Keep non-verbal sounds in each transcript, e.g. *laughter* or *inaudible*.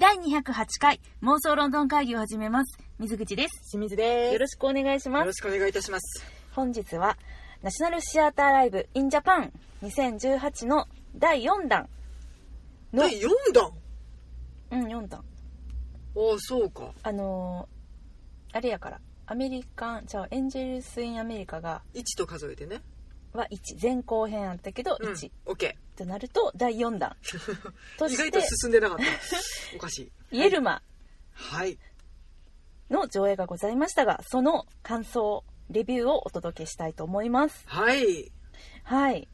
第208回妄想ロンドン会議を始めます。水口です。清水です。よろしくお願いしますよろ。しくお願いいたします。本日は、ナショナルシアターライブ in Japan 2018の第4弾の、第4弾？うん、4弾。ああ、そうか。あのーあれやから、アメリカン、じゃあ、エンジェルス・イン・アメリカが、1と数えてね。は1、前後編あったけどうん1、。となると第4弾。として外と、進んでなかった。おかしい。*laughs* イエルマはい。の上映がございましたが、その感想、レビューをお届けしたいと思います。はい。はい。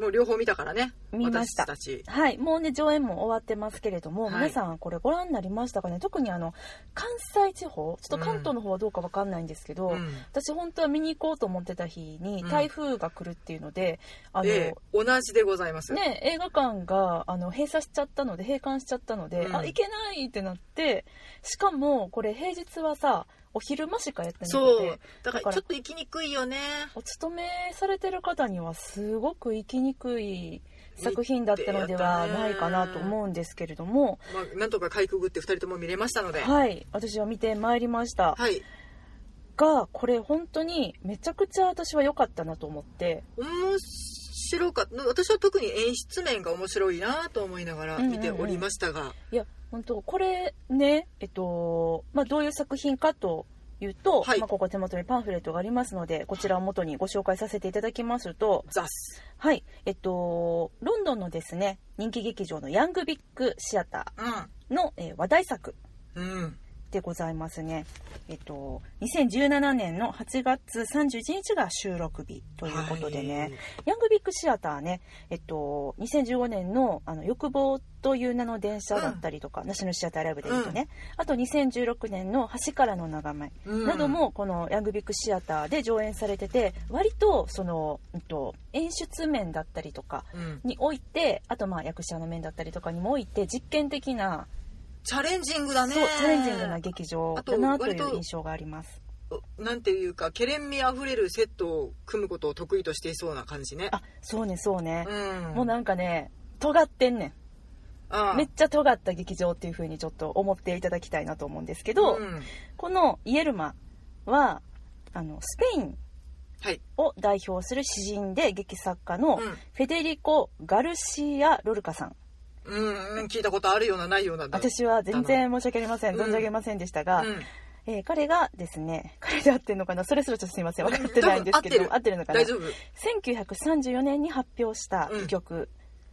もう両方見たからね。見ました私たち。はい。もうね、上演も終わってますけれども、はい皆さんこれご覧になりましたかね？特にあの、関西地方、ちょっと関東の方はどうかわかんないんですけど、うん私本当は見に行こうと思ってた日にうん台風が来るっていうので、あの、ええ同じでございます。ね、映画館があの閉鎖しちゃったので閉館しちゃったので、うんあ行けないってなってしかもこれ平日はさお昼間しかやってなくそうて。だからちょっと行きにくいよね。お勤めされてる方にはすごく行きにくい作品だったのではないかなと思うんですけれども、まあ、なんとかかいくぐって2人とも見れましたので。はい私は見てまいりましたはい。がこれ本当にめちゃくちゃ私は良かったなと思って面白かった。私は特に演出面が面白いなと思いながら見ておりましたが。いや本当これねえっと、まあ、どういう作品かというと、はいまあ、ここ手元にパンフレットがありますのでこちらを元にご紹介させていただきますと。はいえっとロンドンのですね人気劇場のヤングビッグシアターの、えー話題作うん。うん。でございますね。えっと、2017年の8月31日が収録日ということでね、はい。ヤングビッグシアターね、えっと、2015年のあの欲望という名の電車だったりとか、ナショナルシアターライブで言うとね、あと2016年の橋からの眺め。うん。などもこのヤングビッグシアターで上演されてて、割とその、うんと、演出面だったりとかうん。において、あとまあ役者の面だったりとかにもおいて実験的なチャレンジングだね。そうチャレンジングな劇場だなという印象があります。なんていうかケレン味あふれるセットを組むことを得意としていそうな感じね。あそうねそうね、うん。もうなんかね尖ってんねああ。んめっちゃ尖った劇場っていう風にちょっと思っていただきたいなと思うんですけど、うん。このイエルマはあのスペインはい。を代表する詩人で劇作家のうん。フェデリコ・ガルシア・ロルカさんうん聞いたことあるようなないようなだ私は全然申し訳ありません。うん。存じ上げませんでしたが、うん。えー彼がですね彼で合ってるのかなそれすらちょっとすいません。分かってないんですけど合ってる。のかな。大丈夫。1934年に発表した曲、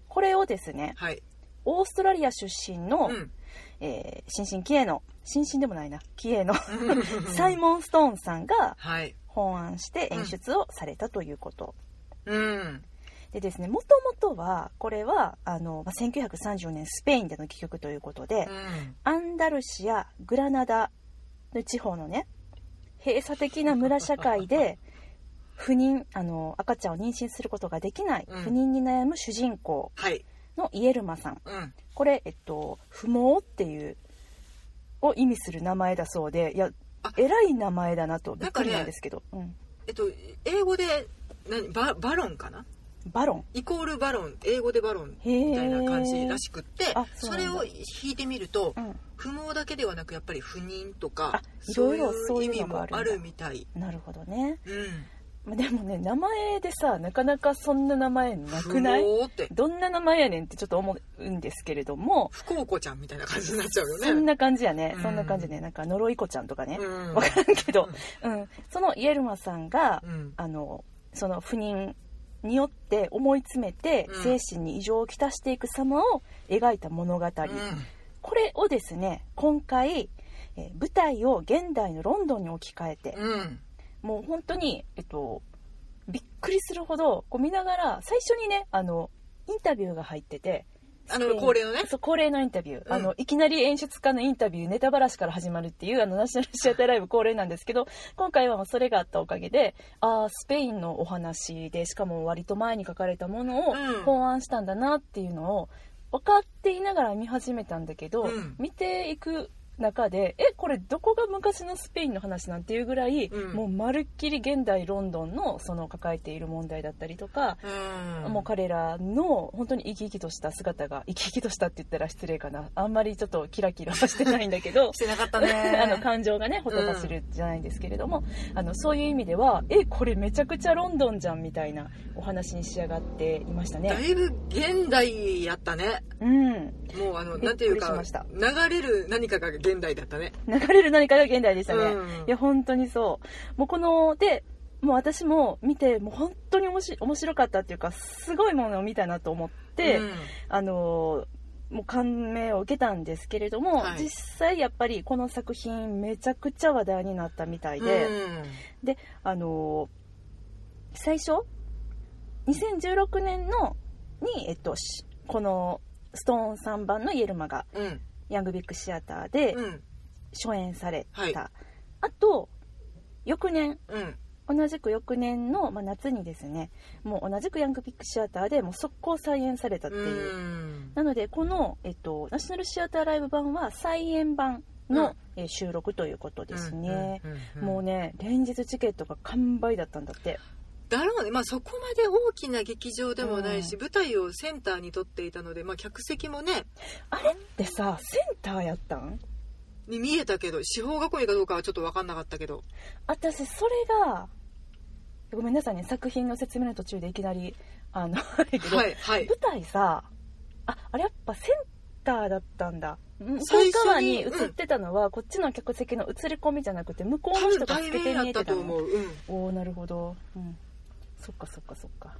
これをですねはい。オーストラリア出身の、うん。えー新進気鋭の新進でもないな。気鋭のサイモン・ストーンさんがはい。本案して演出をされたということ、うんでですねもともとはこれはあの、まあ、1934年スペインでの戯曲ということで、うん。アンダルシアグラナダの地方のね閉鎖的な村社会で不妊あの赤ちゃんを妊娠することができない、うん。不妊に悩む主人公はい。のイエルマさん。うん。これ、えっと、不毛っていうを意味する名前だそうでいやあ。えらい名前だなとびっくりなんですけど、うん、えっと英語で何ババロンかな？バロン。イコールバロン英語でバロンみたいな感じらしくってあそれを引いてみるとうん。不毛だけではなくやっぱり不妊とあかいそういろいろそういうう意味もあるみたい。なるほどね。うん。まあでもね名前でさなかなかそんな名前なくない？どんな名前やねんってちょっと思うんですけれども。不幸子ちゃんみたいな感じになっちゃうよね。そんな感じやね、うん。そんな感じね。なんか呪い子ちゃんとかね、うん。わからんけど、うん、そのイエルマさんが、うん。あのその不妊によって思い詰めてうん。精神に異常をきたしていく様を描いた物語、うん。これをですね今回、えー舞台を現代のロンドンに置き換えて、うん。もう本当に、えっと、びっくりするほどこう見ながら最初にねあのインタビューが入っててあの恒例のね。そう恒例のインタビュー、うん。あのいきなり演出家のインタビューネタばらしから始まるっていうあのナショナル *laughs* シアターライブ恒例なんですけど今回はもうそれがあったおかげでああスペインのお話でしかも割と前に書かれたものをうん。本案したんだなっていうのを分かっていながら見始めたんだけど、うん。見ていく中でえこれどこが昔のスペインの話なんていうぐらい、うん。もうまるっきり現代ロンドンのその抱えている問題だったりとか、うん。もう彼らの本当に生き生きとした姿が生き生きとしたって言ったら失礼かな。あんまりちょっとキラキラはしてないんだけど *laughs* してなかったね。*laughs* あの感情がねほとばしるじゃないんですけれども、あのそういう意味ではえこれめちゃくちゃロンドンじゃんみたいなお話に仕上がっていましたね。だいぶ現代やったね。うん、もうあのなんていうか流れる何かが現代だったね。流れる何かが現代でしたね。うん。いや本当にそう。もうこのでもう私も見てもう本当におもし面白かったっていうかすごいものを見たなと思って、うん。あのもう感銘を受けたんですけれども、はい。実際やっぱりこの作品めちゃくちゃ話題になったみたいで、うん。であの最初2016年のに、えっと、しこのストーン3番のイエルマがうんヤングビッグシアターでうん。初演された、はい。あと翌年。うん。同じく翌年の、まあ、夏にですねもう同じくヤングビッグシアターでもう速攻再演されたっていう、うん。なのでこの、えっと、ナショナルシアターライブ版は再演版の、うん。えー収録ということですね、うんうんうん。もうね連日チケットが完売だったんだってだろうね。まあそこまで大きな劇場でもないし、う舞台をセンターに取っていたので、まあ、客席もねあれってさセンターやったん？に見えたけど司法囲いかどうかはちょっと分かんなかったけど。私それがごめんなさいね作品の説明の途中でいきなりあの *laughs* はいはい。舞台さああれやっぱセンターだったんだ。向こう側に映ってたのは、こっちの客席の映り込みじゃなくて向こうの人がつけてたて見えたのと思う、うん、おおなるほど、うん、そっかそっかそっか。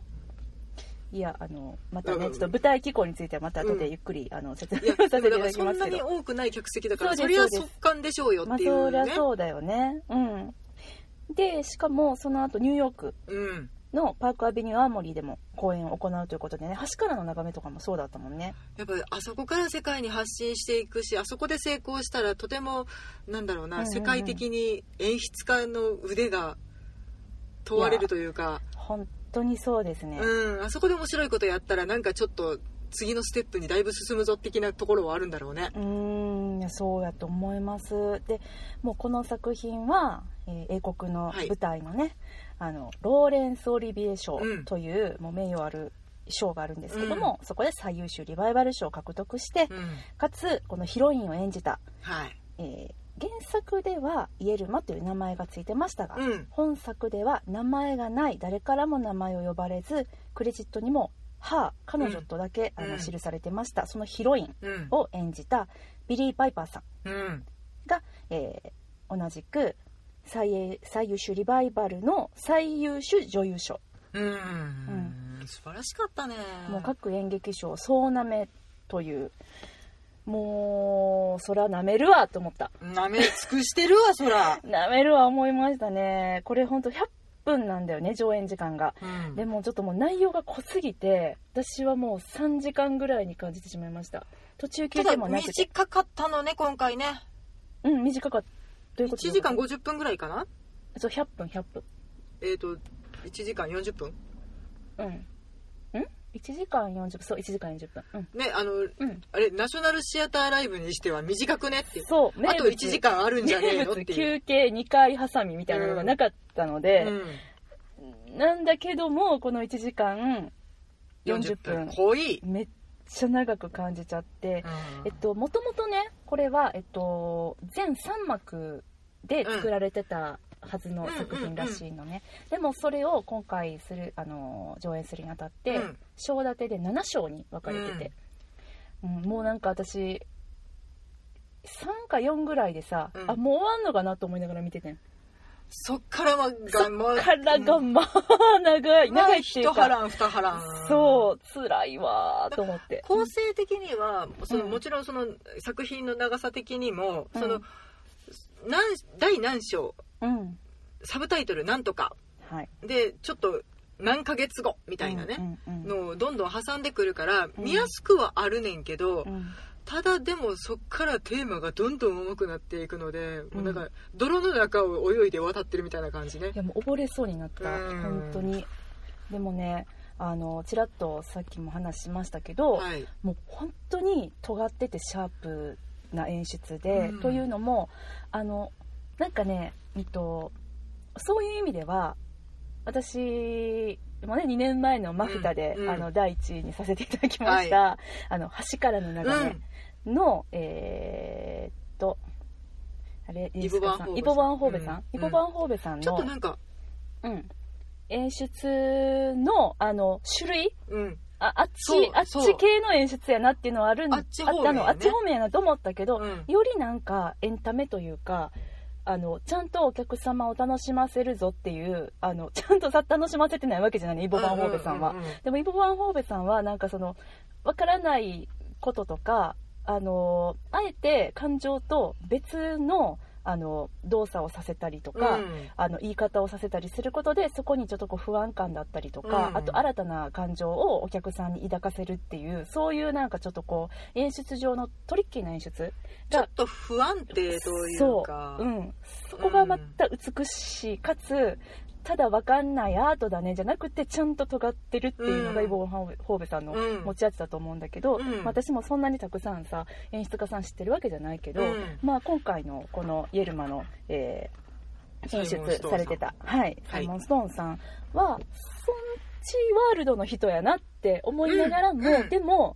いやあのまたね、うんちょっと舞台機構についてはまた後でゆっくり、あの説明させていただきますけど。んなに多くない客席だからそそうりゃ速乾でしょうよまあっていうそりゃね、そうだよね。うん。でしかもその後ニューヨークうん。のパークアベニューアーモリーでも公演を行うということでね橋からの眺めとかもそうだったもんね。やっぱりあそこから世界に発信していくしあそこで成功したらとてもなんだろうな、うんうんうん。世界的に演出家の腕が問われるというか。本当にそうですね、うん。あそこで面白いことやったらなんかちょっと次のステップにだいぶ進むぞ的なところはあるんだろうね。うーんそうやと思います。でもうこの作品は、えー英国の舞台のね、あのローレンス・オリビエ賞うんという,、もう名誉ある賞があるんですけども、そこで最優秀リバイバル賞を獲得して、うん。かつこのヒロインを演じた、はい。えー原作ではイエルマという名前がついてましたが、うん。本作では名前がない誰からも名前を呼ばれずクレジットにも「は彼女」とだけ、あのうん。記されてました。そのヒロインうん。を演じたビリー・パイパーさんうん。が、えー同じく最優最優秀リバイバルの最優秀女優賞、うん、素晴らしかったね。もう各演劇賞総なめというもうそらなめるわと思った。なめ尽くしてるわそら、な *laughs* めるわ思いましたね。これほんと100分なんだよね上演時間が。うん。でもちょっともう内容が濃すぎて私はもう3時間ぐらいに感じてしまいました。途中休ただ憩もなくて。短かったのね今回ね。うん短かった。どういうこと？1時間50分ぐらいかな？そう100分100分。えっ、と1時間40分？うんん1時間40分。そう1時間40分。うん。ねあのうん。あれナショナルシアターライブにしては短くねってそう名あと1時間あるんじゃねえのっていう、休憩2回挟みみたいなのがなかったので、うん、なんだけどもこの1時間40分。濃い、めっちゃ長く感じちゃって、えっともともとねこれは、えっと、全3幕で作られてたはずの作品らしいのね、でもそれを今回するあの上演するにあたって、うん。章立てで7章に分かれてて、うん。もうなんか私3か4ぐらいでさ、うん。あもう終わんのかなと思いながら見ててん。そっからはがまからがまあ長い長いっていうか。一波乱二波乱。そう辛いわーと思って。構成的にはその、うん。もちろんその作品の長さ的にも、うん。その何第何章。うん。サブタイトルなんとか。はい。でちょっと何ヶ月後みたいなね、うんうんうんのをどんどん挟んでくるからん。見やすくはあるねんけど、うん。ただでもそっからテーマがどんどん重くなっていくので、もうなんか泥の中を泳いで渡ってるみたいな感じね。いやもう溺れそうになった。うん。本当に。でもねあのちらっとさっきも話しましたけど、はい。もう本当に尖っててシャープな演出で、うん。というのもあのなんかね、うんと、そういう意味では私もね2年前のマフタで、うんうん。あの第1位にさせていただきました、あの橋からの眺めの、えーっとあれイボバンホーベさん。イボバンホーベさん、うん。イボバンホーベさんのちょっとなんか。うん、演出のあの種類うんああっちあっち系の演出やなっていうのはあるんあっち方面やね。あったのあっち方面やなと思ったけど、うん。よりなんかエンタメというかあのちゃんとお客様を楽しませるぞっていうあのちゃんとさ楽しませてないわけじゃないねイボ・バンホーベさんは、うううでもイボ・バンホーベさんはなんかそのわからないこととかあのあえて感情と別のあの動作をさせたりとか、うん。あの言い方をさせたりすることでそこにちょっとこう不安感だったりとか、うん。あと新たな感情をお客さんに抱かせるっていうそういうなんかちょっとこう演出上のトリッキーな演出がちょっと不安定というそかう、うん、そこがまた美しいかつただわかんないアートだねじゃなくてちゃんと尖ってるっていうのがうん。イボン・ホーベさんのうん。持ち味だと思うんだけど、うん。私もそんなにたくさんさ演出家さん知ってるわけじゃないけど、うん。まあ、今回のこのイエルマの、えー演出されてた、はい、はい。サイモン・ストーンさんはそんちワールドの人やなって思いながらも、うん。うん。でも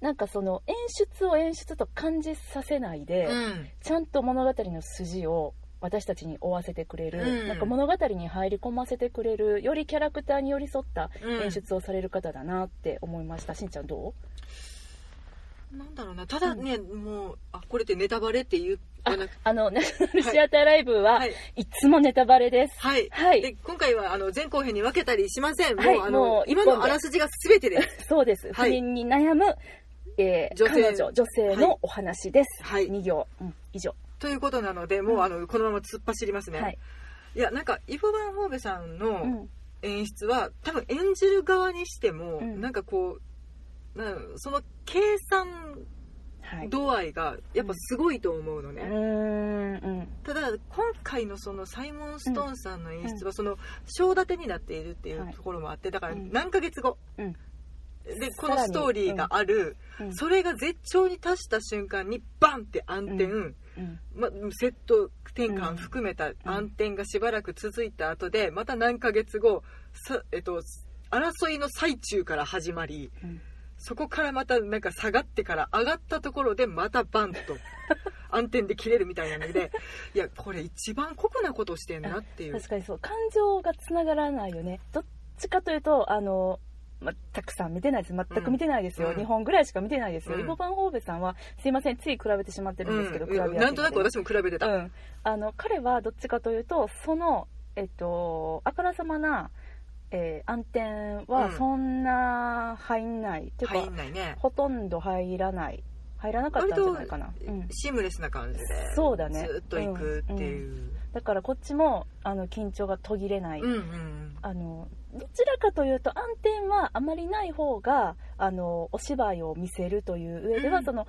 なんかその演出を演出と感じさせないで、うん。ちゃんと物語の筋を私たちに追わせてくれる、うん。なんか物語に入り込ませてくれるよりキャラクターに寄り添ったうん。演出をされる方だなって思いました、しんちゃんどう？なんだろうな。ただね、もうあこれってネタバレって言わなくあのナショナルシアターライブは、はい。い、つもネタバレです。はい、はい。で今回はあの前後編に分けたりしません、はい。もうあの今のあらすじが全てです。そうです、はい。不妊に悩む、えー女性。彼女女性のお話です、はい。2行、うん、以上ということなのでもう、うんあのこのまま突っ走りますね、はい、いやなんかイヴ・バンホーベさんうのん。演出は、多分演じる側にしても、うん。なんかこうなんその計算はい、度合いがやっぱすごいと思うのね、うーん。うん。ただ今回のそのサイモン・ストーンさんの演出はその章立てになっているっていうところもあってだからうん何ヶ月後、うん。でこのストーリーがある、うん。それが絶頂に達した瞬間にバンって暗転、うんま、セット転うん換含めた暗転がしばらく続いた後でまた何ヶ月後さ、えっと、争いの最中から始まりうん。そこからまたなんか下がってから上がったところでまたバンと *laughs* 暗転で切れるみたいなのでいやこれ一番酷なことしてんなっていう。確かにそう。感情がつながらないよね。どっちかというとあの、ま、たくさん見てないです。全く見てないですよ、うん。2本ぐらいしか見てないですよ、うん。イボ・バンホーベさんはすいませんつい比べてしまってるんですけど、うん。比べなんとなく私も比べてた、うん、あの彼はどっちかというとその、えっと、あからさまな、えー暗転はうん。そんな入んない、っていうか入んないね。ほとんど入らない。入らなかったんじゃないかな、うん、シームレスな感じでそうだね。ずっと行くっていう、だからこっちもあの緊張が途切れない、うんうんあのどちらかというと暗転はあまりない方があのお芝居を見せるという上では、うん。その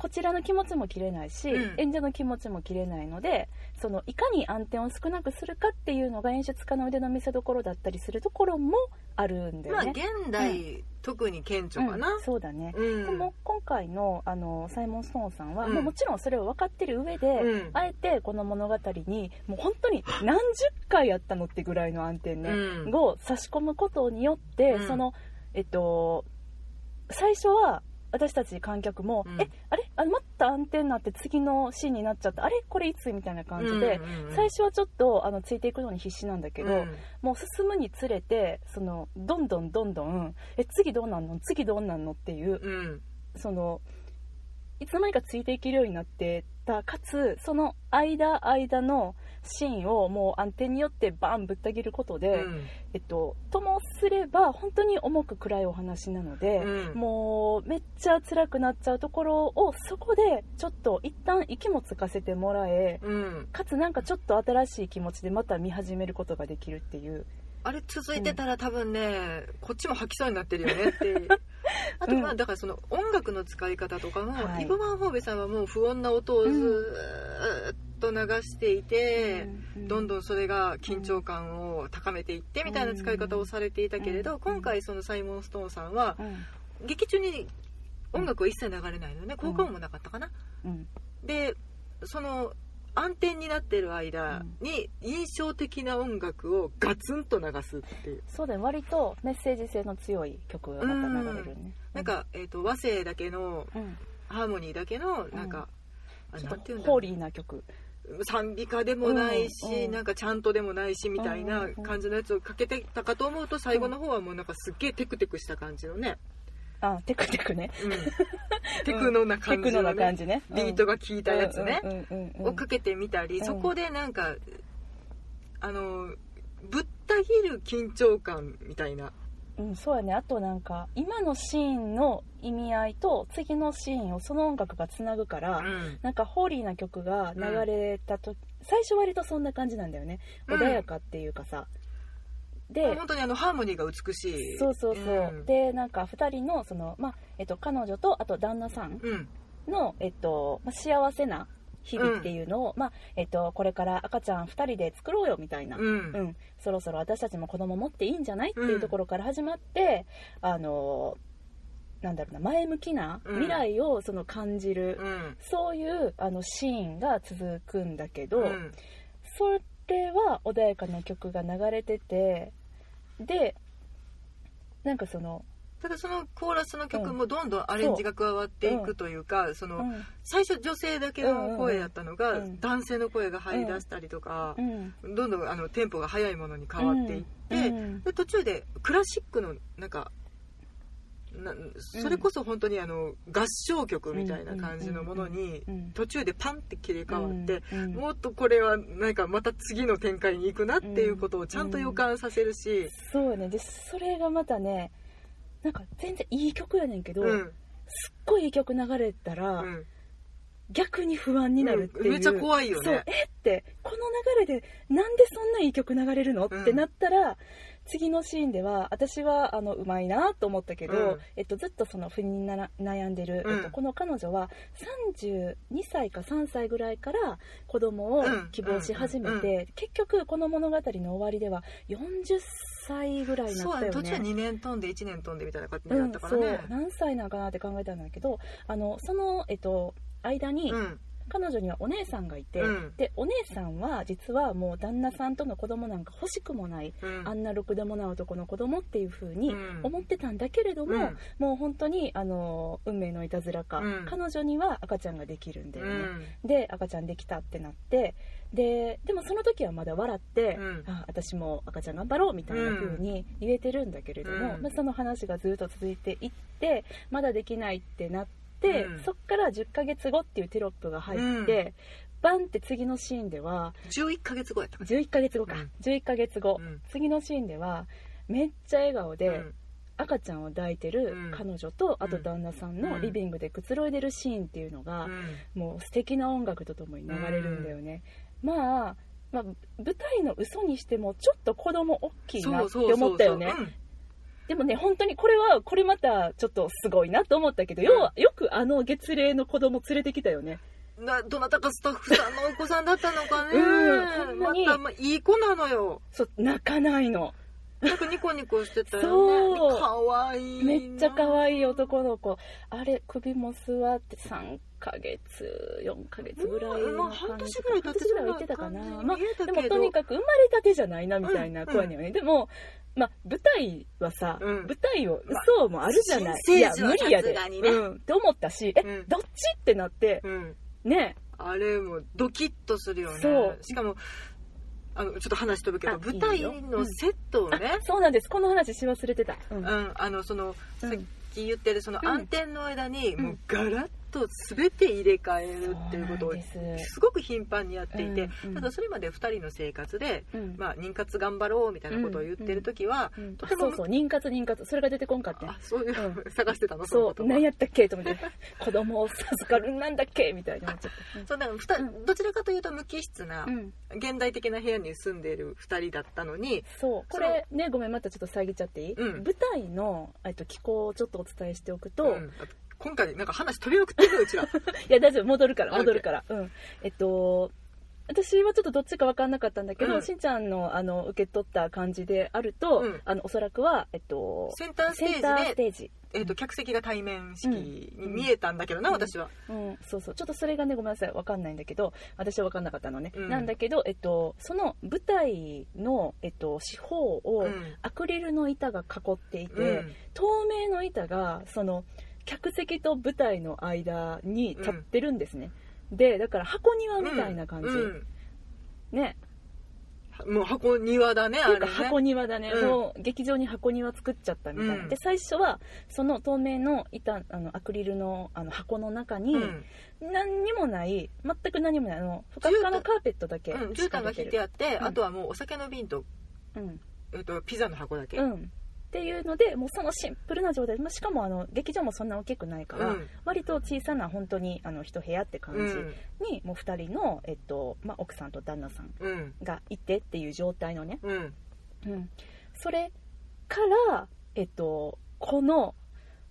こちらの気持ちも切れないし、うん。演者の気持ちも切れないのでそのいかに暗転を少なくするかっていうのが演出家の腕の見せ所だったりするところもあるんだまあよね。現代、特に顕著かな。うん、そうだね、うん。でも今回のあのサイモン・ストーンさんは、うん。もうもちろんそれを分かってる上で、うん。あえてこの物語にもう本当に何十回やったのってぐらいの暗転ね、うん。を差し込むことによって、うん。そのえっと最初は私たち観客も、うん。えあれ？あまた暗転になって次のシーンになっちゃった。あれ？これいつ？みたいな感じで、うんうんうん。最初はちょっとあのついていくのに必死なんだけど、うん。もう進むにつれてそのどんどんどんどんえ次どうなんの？次どうなんの？っていううん。そのいつの間にかついていけるようになってた。かつその間間のシーンをもう暗転によってバンぶった切ることで、うん。えっと、ともすれば本当に重く暗いお話なので、うん。もうめっちゃ辛くなっちゃうところをそこでちょっと一旦息もつかせてもらえうん。かつなんかちょっと新しい気持ちでまた見始めることができるっていうあれ続いてたら多分ね、こっちも吐きそうになってるよねって。*laughs* あとまあうんだからその音楽の使い方とかも、はい。イブ・マンホーベさんはもう不穏な音をずーっと流していて、どんどんそれが緊張感を高めていってみたいな使い方をされていたけれど、うん今回そのサイモン・ストーンさんはうん。劇中に音楽は一切流れないのね。効果音もなかったかな、うん。でその暗転になってる間に印象的な音楽をガツンと流すっていう。そうだね割とメッセージ性の強い曲がまた流れるね、なんか、えーと、和声だけの、うん、ハーモニーだけのなんか、うん、なんていうんだホーリーな曲。賛美歌でもないし、うんうん、なんかちゃんとでもないしみたいな感じのやつをかけてたかと思うと最後の方はもうなんかすっげえテクテクした感じのね、あテクテクね、うん、*laughs* テクノな感じの、ね、な感じね、ビートが効いたやつね、をかけてみたり、そこでなんかあのぶった切る緊張感みたいな。うん、そうやね。あとなんか今のシーンの意味合いと次のシーンをその音楽がつなぐから、うん、なんかホーリーな曲が流れたと、うん、最初割とそんな感じなんだよね。穏やかっていうかさ、で本当にあのハーモニーが美しい。そうそうそう、うん、でなんか2人のその、まあえっと、彼女とあと旦那さんの、えっとまあ、幸せな日々っていうのを、うん、まあえっと、これから赤ちゃん2人で作ろうよみたいな、うん、うん、そろそろ私たちも子供持っていいんじゃないっていうところから始まって、あのなんだろうな前向きな未来をその感じる、そういうあのシーンが続くんだけど、それは穏やかな曲が流れててでなんかそのただそのコーラスの曲もどんどんアレンジが加わっていくというか、その最初女性だけの声だったのが男性の声が入りだしたりとか、どんどんあのテンポが速いものに変わっていって、で途中でクラシックのなんかなそれこそ本当にあの合唱曲みたいな感じのものに途中でパンって切り替わってもっとこれはなんかまた次の展開に行くなっていうことをちゃんと予感させるし、そうね。でそれがまたねなんか全然いい曲やねんけど、すっごいいい曲流れたら、逆に不安になるっていう、うん、めっちゃ怖いよね。そう。えってこの流れでなんでそんないい曲流れるの、ってなったら次のシーンでは私はあのうまいなと思ったけど、うん、えっと、ずっとその不妊に悩んでる、うん、えっと、この彼女は32歳か3歳ぐらいから子供を希望し始めて、結局この物語の終わりでは40歳ぐらいになったよね。途中2年飛んで1年飛んでみたいな感じだったからね、そう。何歳なのかなって考えたんだけどあのその、えっと、間に、彼女にはお姉さんがいて、うん、でお姉さんは実はもう旦那さんとの子供なんか欲しくもない、うん、あんなろくでもない男の子供っていう風に思ってたんだけれども、うん、もう本当にあの運命のいたずらか、彼女には赤ちゃんができるんだよね、で赤ちゃんできたってなってででもその時はまだ笑って、あ私も赤ちゃん頑張ろうみたいな風に言えてるんだけれども、まあ、その話がずっと続いていってまだできないってなって。、うん、そっから10ヶ月後っていうテロップが入って、バンって次のシーンでは11ヶ月後やったか11ヶ月後か、うん、11ヶ月後、うん、次のシーンではめっちゃ笑顔で、赤ちゃんを抱いてる彼女と、あと旦那さんのリビングでくつろいでるシーンっていうのが、もう素敵な音楽とともに流れるんだよね、まあまあ、舞台の嘘にしてもちょっと子供大きいなって思ったよねでもね、本当にこれは、これまたちょっとすごいなと思ったけど、要は、よくあの月齢の子供連れてきたよね。などなたかスタッフさんのお子さんだったのかね。うん、また、まあ、いい子なのよ。そう、泣かないの。なんかニコニコしてたよね。そう。かわいい。めっちゃかわいい男の子。あれ、首も座って3ヶ月、4ヶ月ぐらいの感じ。半年ぐらい経ってたってたかな。まあ、でもとにかく生まれたてじゃないなみたいな声にはね。うんうん、でも、まあ、舞台はさ、うん、舞台を嘘もあるじゃない、いや無理やで、ね、うん、って思ったしえ、うん、どっちってなって、ね。あれもドキッとするよね。そう。しかもあのちょっと話飛ぶけど舞台のセットをね、そうなんです。この話し忘れてた。うん、あのその、さっき言ってるその暗転の間に、もうガラッと全て入れ替えるっていうことをす。ごく頻繁にやっていて、ただそれまで2人の生活で、まあ、妊活頑張ろうみたいなことを言ってる時は、とてもそうそう妊活妊活。それが出てこんかって。あそういう、探してたの？そう。何やったっけ？と思って。子供を授かるんなんだっけ？みたいなそうだからどちらかというと無機質な、現代的な部屋に住んでいる2人だったのにそう。これねごめんまたちょっと遮っちゃっていい、舞台の、えっと、気候をちょっとお伝えしておくと、今回なんか話飛びまくってるうちら。*laughs* いや大丈夫。戻るから戻るから。うん。えっと私はちょっとどっちか分かんなかったんだけど、うん、しんちゃんのあの受け取った感じであると、うん、あのおそらくは、えっと、センターステージえーと、客席が対面式に見えたんだけどな、うん、私は、うん、そうそう。ちょっとそれがねごめんなさい。分かんないんだけど私は分かんなかったのね、なんだけど、えっと、その舞台の、えっと、四方をアクリルの板が囲っていて、透明の板がその客席と舞台の間に立ってるんですね、でだから箱庭みたいな感じ、うんうん、ね。もう箱庭だねあれね。箱庭だね、うん、もう劇場に箱庭作っちゃったみたいな、うん、で最初はその透明の板あのアクリルのあの箱の中に、何にもない全く何もないあのふかふかのカーペットだけ絨毯が引いてあって、あとはもうお酒の瓶と,、えーと、ピザの箱だけ、っていうのでもうそのシンプルな状態。でしかもあの劇場もそんな大きくないから、うん、割と小さな本当にあの一部屋って感じに、うん、もう2人の、えっとまあ、奥さんと旦那さんがいてっていう状態のね、うん、うん、それから、えっと、この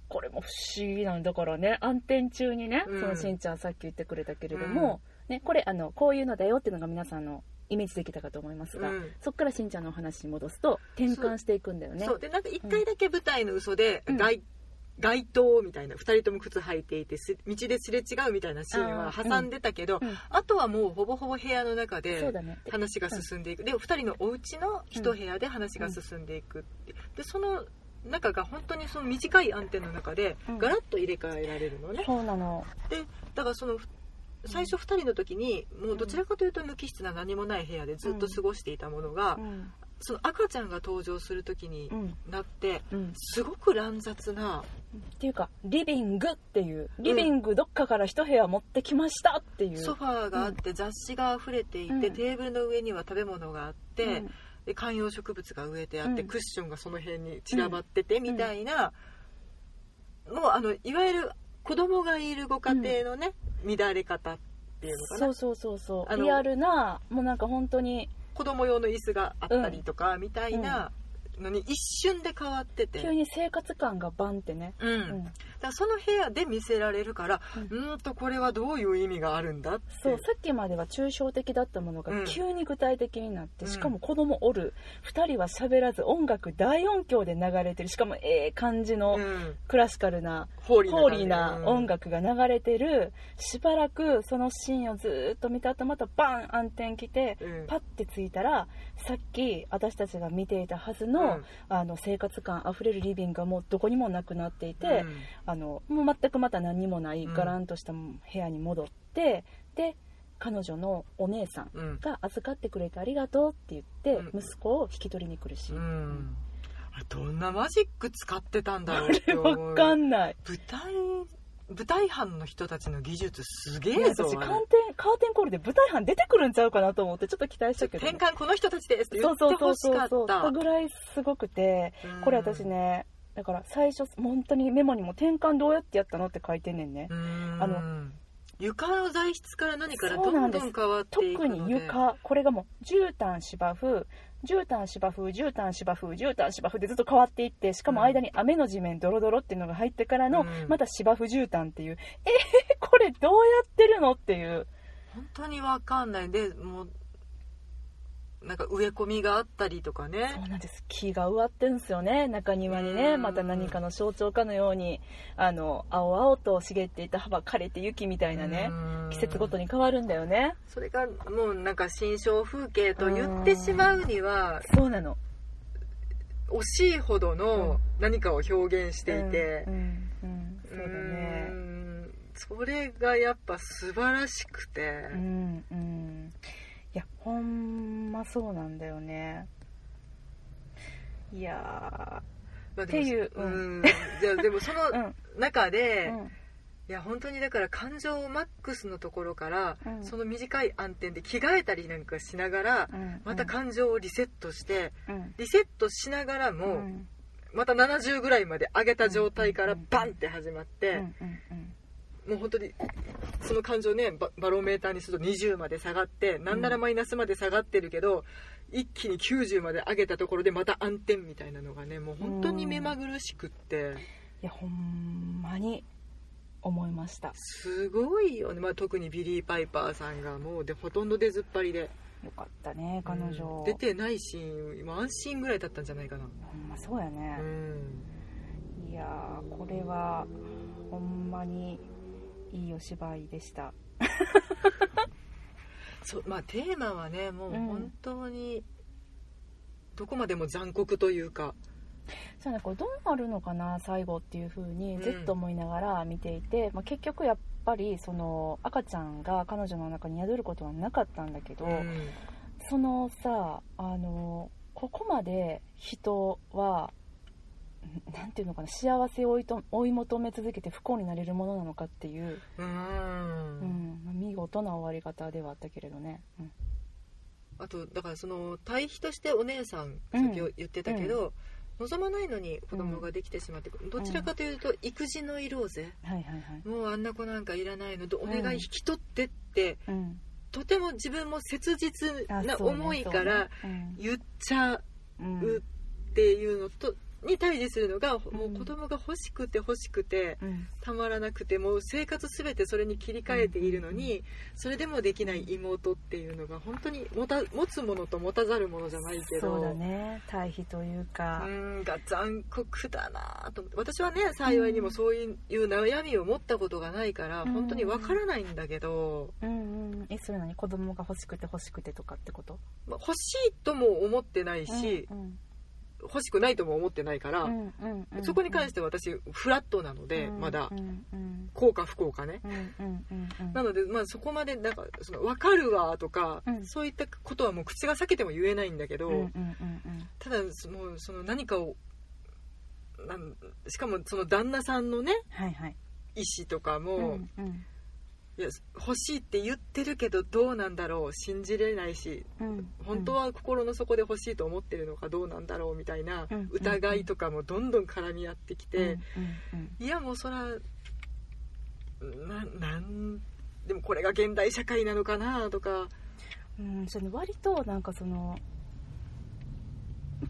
これも不思議なんだからね。暗転中にね、そのしんちゃんさっき言ってくれたけれども、ね、これあのこういうのだよっていうのが皆さんのイメージできたかと思いますが、うん、そこからしんちゃんのお話に戻すと転換していくんだよね。そう。でなんか一回だけ舞台の嘘で、うん、街街灯みたいな2人とも靴履いていて道ですれ違うみたいなシーンは挟んでたけどあうん、あとはもうほぼほぼ部屋の中で話が進んでいく、で2人のお家の1部屋で話が進んでいくってでその中が本当にその短い暗転の中でガラッと入れ替えられるのね、そうなの。でだからその最初2人の時にもうどちらかというと無機質な何もない部屋でずっと過ごしていたものが、その赤ちゃんが登場する時になって、すごく乱雑な。っていうかリビングっていうリビングどっかから一部屋持ってきましたっていう、ソファーがあって、雑誌が溢れていて、テーブルの上には食べ物があって、で観葉植物が植えてあって、クッションがその辺に散らばっててみたいな、もうあのいわゆる子供がいるご家庭のね、乱れ方っていうのかな？そうそうそうそう。リアルなもうなんか本当に子供用の椅子があったりとか、みたいなのに一瞬で変わってて。急に生活感がバンってね、うん、うん、だからその部屋で見せられるからうん。とこれはどういう意味があるんだって。そうさっきまでは抽象的だったものが急に具体的になって、うん、しかも子供おる。2人は喋らず音楽大音響で流れてる。しかもええ感じのクラシカルな、ホーリーな音楽が流れてる。しばらくそのシーンをずっと見た後またバン暗転来て、パッてついたらさっき私たちが見ていたはずの、あの生活感あふれるリビングがもうどこにもなくなっていて、あのもう全くまた何にもないガランとした部屋に戻って、で彼女のお姉さんが預かってくれてありがとうって言って息子を引き取りに来るし、うん。どんなマジック使ってたんだろうって分かんない。舞台舞台班の人たちの技術すげえぞ私カーテンカーテンコールで舞台班出てくるんちゃうかなと思ってちょっと期待したけど、転換この人たちですって言ってほしかった。そうそうそうそうぐらいすごくてこれ私ねだから最初本当にメモにも転換どうやってやったのって書いてんねんね。あの床の材質から何からどんどん変わっていく特に床。これがもう絨毯芝生。絨毯芝生絨毯芝生絨毯芝生でずっと変わっていってしかも間に雨の地面ドロドロっていうのが入ってからの、うん、また芝生絨毯っていうえー、これどうやってるのっていう本当に分かんない。でもうなんか植え込みがあったりとかね。そうなんです。木が植わってんすよね。中庭にね。また何かの象徴かのようにあの青々と茂っていた葉は枯れて雪みたいなね季節ごとに変わるんだよね。それがもうなんか新象風景と言ってしまうにはそうなの。惜しいほどの何かを表現していて、うん。うん。そうだねそれがやっぱ素晴らしくて。うんうん。いやほんまそうなんだよね。いやまあ、っていう、うん、じゃあでもその *laughs* 中で、うん、いや本当にだから感情マックスのところから、うん、その短い暗転で着替えたりなんかしながら、うん、また感情をリセットして、リセットしながらも、また70ぐらいまで上げた状態からバンって始まって、もう本当にその感情ねバロメーターにすると20まで下がってなんならマイナスまで下がってるけど、うん、一気に90まで上げたところでまた暗転みたいなのがねもう本当に目まぐるしくって、いやほんまに思いました。すごいよね、まあ、特にビリー・パイパーさんがもうでほとんど出ずっぱりで。よかったね彼女、うん、出てないシーンワンシーンぐらいだったんじゃないかな。ほんまそうやね、うん、いやこれはほんまにいいお芝居でした。*laughs* そうまあテーマはねもう本当にどこまでも残酷というか、そうねこれどうなるのかな最後っていう風にずっと思いながら見ていて、うん、まあ、結局やっぱりその赤ちゃんが彼女の中に宿ることはなかったんだけど、うん、そのさあのここまで人は何ていうのかな幸せを追いと追い求め続けて不幸になれるものなのかっていううん、うん、見事な終わり方ではあったけれどね、うん、あとだからその対比としてお姉さんさっき言ってたけど、うん。望まないのに子供ができてしまって、うん、どちらかというと育児の色ぜ、はいはいはい、もうあんな子なんかいらないのでお願い引き取ってって、うん、とても自分も切実な思いから言っちゃうっていうのと、に対峙するのが、もう子供が欲しくて欲しくて、たまらなくてもう生活全てそれに切り替えているのに、それでもできない妹っていうのが本当に持た持つものと持たざるものじゃないけどそうだね。対比というか。うんが残酷だなと。私はね幸いにもそういう悩みを持ったことがないから、本当にわからないんだけどうんうん。えそれ何？子供が欲しくて欲しくてとかってこと、まあ、欲しいとも思ってないし、うんうん欲しくないとも思ってないから、そこに関しては私フラットなので、まだ。幸か不幸かね、なので、まあ、そこまでなんかその分かるわとか、そういったことはもう口が裂けても言えないんだけど、ただもうその何かをなんしかもその旦那さんのね、はいはい、意思とかも、うんうんいや欲しいって言ってるけどどうなんだろう信じれないし、うん、本当は心の底で欲しいと思ってるのかどうなんだろうみたいな疑いとかもどんどん絡み合ってきて、いやもうそらななんでもこれが現代社会なのかなとか。うん、その割となんかその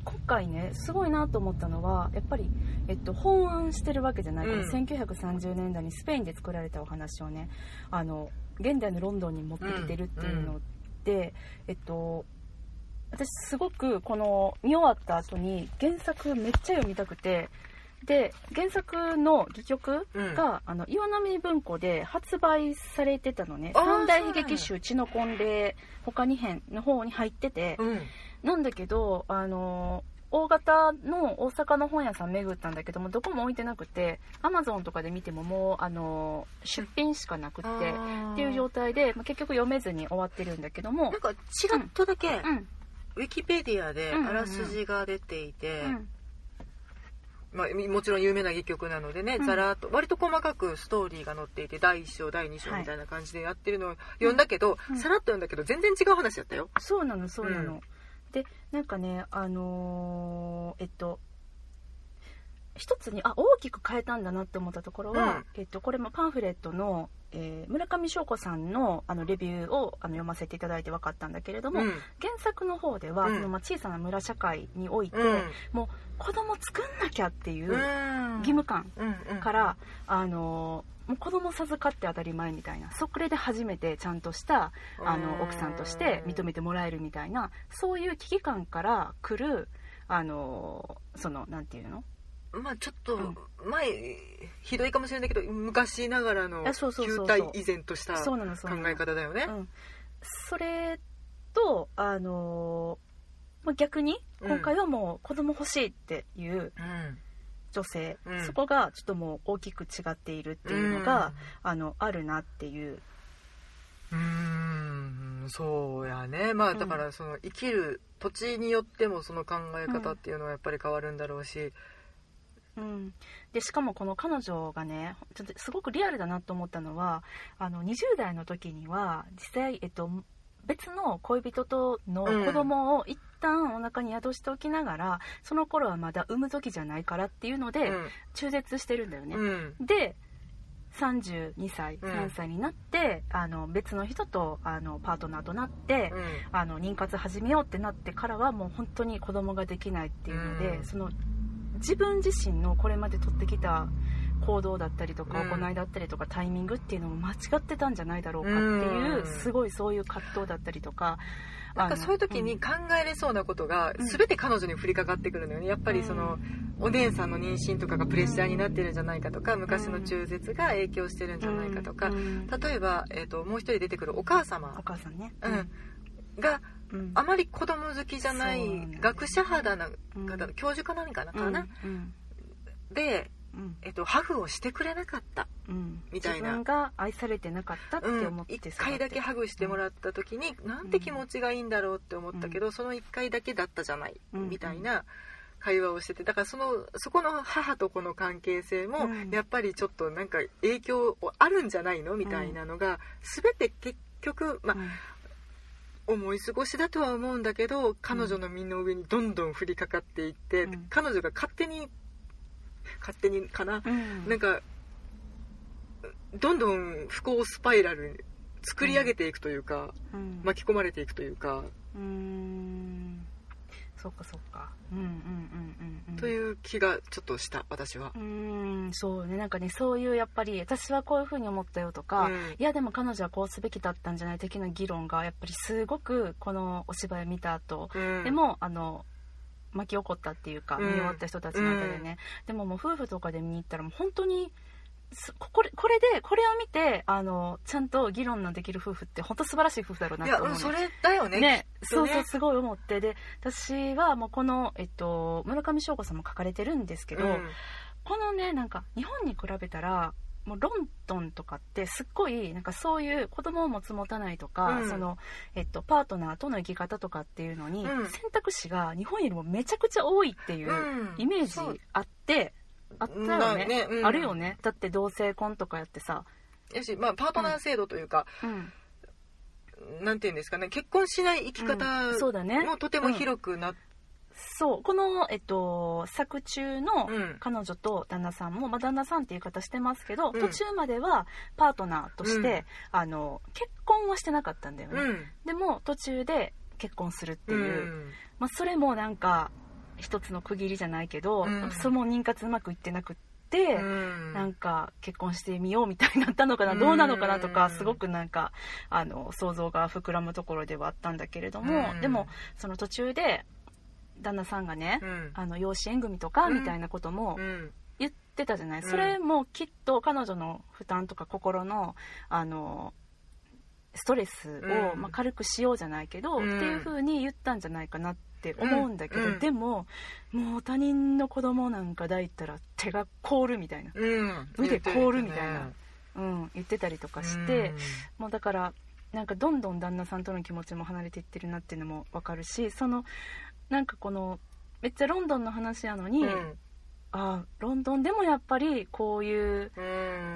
今回ねすごいなと思ったのはやっぱり、えっと、本案してるわけじゃないから、うん、1930年代にスペインで作られたお話をねあの現代のロンドンに持ってきてるっていうので、うん。うん、えっと私すごくこの見終わった後に原作めっちゃ読みたくてで原作の戯曲が、うん、あの岩波文庫で発売されてたのね。三大悲劇集「血の婚礼」他2編の方に入ってて、うんなんだけど、あの大型の大阪の本屋さん巡ったんだけどもどこも置いてなくてアマゾンとかで見てももうあの出品しかなくてっていう状態で、まあ、結局読めずに終わってるんだけどもなんかちらっとだけ、うん、ウィキペディアであらすじが出ていて、うん。うんまあ、もちろん有名な戯曲なのでね、うん、ざらっと割と細かくストーリーが載っていて第1章第2章みたいな感じでやってるのを読んだけど、はい、さらっと読んだけど全然違う話やったよ。そうなのそうなの、でなんかねあのー、えっと一つにあ大きく変えたんだなって思ったところは、うん、えっと、これもパンフレットの、えー、村上翔子さんのあのレビューをあの読ませていただいて分かったんだけれども、うん、原作の方では、うん、そのまあ小さな村社会において、もう子供作んなきゃっていう義務感から、あのーもう子供授かって当たり前みたいなそれで初めてちゃんとしたあの奥さんとして認めてもらえるみたいなそういう危機感から来るあのそのなんていうの？まあちょっと前、うん、ひどいかもしれないけど昔ながらの球体依然とした考え方だよね。それとあの逆に今回はもう子供欲しいっていう、うん。女性、うん、そこがちょっともう大きく違っているっていうのが、うん、あのあるなっていう。うんそうやね。まあだからその生きる土地によってもその考え方っていうのはやっぱり変わるんだろうし、うん、でしかもこの彼女がねちょっとすごくリアルだなと思ったのはあの20代の時には実際、えっと、別の恋人との子供を一旦お腹に宿しておきながら、うん、その頃はまだ産む時じゃないからっていうので、中絶してるんだよね、うん、で32歳3歳になって、あの別の人とあのパートナーとなって、あの妊活始めようってなってからはもう本当に子供ができないっていうので、その自分自身のこれまで取ってきた行動だったりとか行いだったりとか、タイミングっていうのも間違ってたんじゃないだろうかっていう、すごいそういう葛藤だったりとかなんかそういう時に考えれそうなことが全て彼女に降りかかってくるのよね。やっぱりそのお姉さんの妊娠とかがプレッシャーになってるんじゃないかとか昔の中絶が影響してるんじゃないかとか例えば、えーと、もう一人出てくるお母様お母さん。ね、うん、が、あまり子供好きじゃない学者肌な方、教授か何かなかな、でえっと、ハグをしてくれなかった、うん、みたいな。自分が愛されてなかったって思って、うん、1回だけハグしてもらった時に、うん、なんて気持ちがいいんだろうって思ったけど、うん、その1回だけだったじゃない、みたいな会話をしてて。だからそのそこの母と子の関係性も、やっぱりちょっとなんか影響あるんじゃないの？みたいなのが、全て結局まあ、思い過ごしだとは思うんだけど彼女の身の上にどんどん降りかかっていって、うん、彼女が勝手に勝手にかな、うん、なんかどんどん不幸スパイラル作り上げていくというか、うん、巻き込まれていくというか。うんそっかそっか。うんうんうんうん、という気がちょっとした私は。うんそうねなんかねそういうやっぱり私はこういうふうに思ったよとか、うん、いやでも彼女はこうすべきだったんじゃない的な議論がやっぱりすごくこのお芝居を見た後、うん、でもあの巻き起こったっていうか、見終わった人たちの間でね、でももう夫婦とかで見に行ったらもう本当にこれこれでこれを見てあのちゃんと議論のできる夫婦って本当素晴らしい夫婦だろうなと思う、ね、それだよねねそうそうすごい思って。で私はもうこの、えっと、村上翔子さんも書かれてるんですけど、うん、このねなんか日本に比べたらもうロンドンとかってすっごいなんかそういう子供を持つ持たないとか、うん、そのえっと、パートナーとの生き方とかっていうのに、選択肢が日本よりもめちゃくちゃ多いっていうイメージあって、あったよね。ね、あるよね。だって同性婚とかやってさ。やし、まあ、パートナー制度というか、なんていうんですかね結婚しない生き方もとても広くなって。そう。この、えっと、作中の彼女と旦那さんも、まあ、旦那さんっていう言い方してますけど、うん、途中まではパートナーとして、うん、あの結婚はしてなかったんだよね、うん、でも途中で結婚するっていう、まあ、それもなんか一つの区切りじゃないけど、その妊活うまくいってなくって。うん、なんか結婚してみようみたいになったのかな、どうなのかなとかすごくなんかあの想像が膨らむところではあったんだけれども、でもその途中で旦那さんがね、うん、あの養子縁組とかみたいなことも言ってたじゃない、うん、それもきっと彼女の負担とか心のあのストレスを、まあ、軽くしようじゃないけど、っていう風に言ったんじゃないかなって思うんだけど、でももう他人の子供なんか抱いたら手が凍るみたいな、腕凍るみたいな、うん、言ってたりとかして、もうだからなんかどんどん旦那さんとの気持ちも離れていってるなっていうのも分かるしそのなんかこのめっちゃロンドンの話やのに、うん、あロンドンでもやっぱりこういう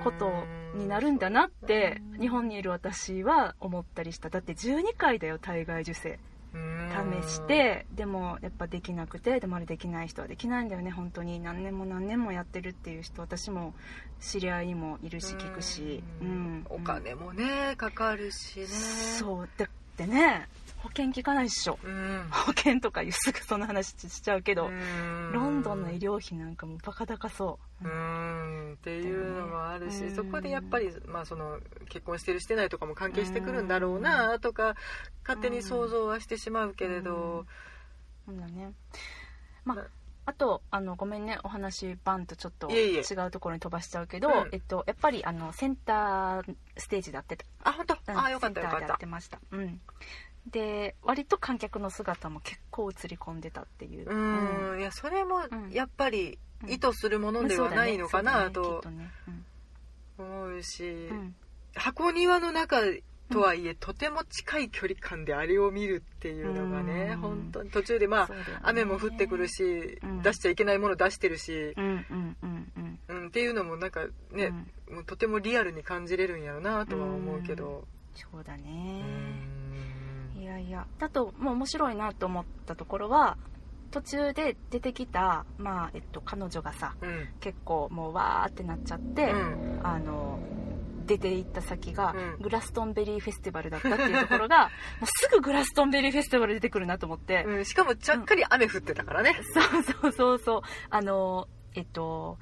ことになるんだなって日本にいる私は思ったりした。だって12回だよ体外受精試してでもやっぱできなくてでもあれできない人はできないんだよね。本当に。何年も何年もやってるっていう人私も知り合いにもいるし聞くし、うん、お金もねかかるしね。そう。だってね保険効かないっしょ、うん、保険とかすぐその話しちゃうけど、ロンドンの医療費なんかもバカ高そう、うん、っていうのもあるし、そこでやっぱり、まあ、その結婚してるしてないとかも関係してくるんだろうなとか勝手に想像はしてしまうけれど、そうだね。まああとあのごめんねお話バンとちょっと違うところに飛ばしちゃうけど、うん、えっと、やっぱりあのセンターステージでやってた。あ本当、うん、あよかったよかった。やってました、うん、で割と観客の姿も結構映り込んでたっていう。うん、いやそれもやっぱり意図するものではないのかなと思うし、箱庭の中とはいえ、とても近い距離感であれを見るっていうのがね、本当に途中でまあ、雨も降ってくるし、出しちゃいけないもの出してるし、うんっていうのもなんかね、もうとてもリアルに感じれるんやろうなとは思うけど、そうだね、いやいや。だともう面白いなと思ったところは途中で出てきた、まあえっと、彼女がさ、うん、結構もうわーってなっちゃって、うん、あの出て行った先が、グラストンベリーフェスティバルだったっていうところが *laughs* もうすぐグラストンベリーフェスティバル出てくるなと思って、うん、しかもちゃっかり雨降ってたからね、そうそうそうそう。あのえっと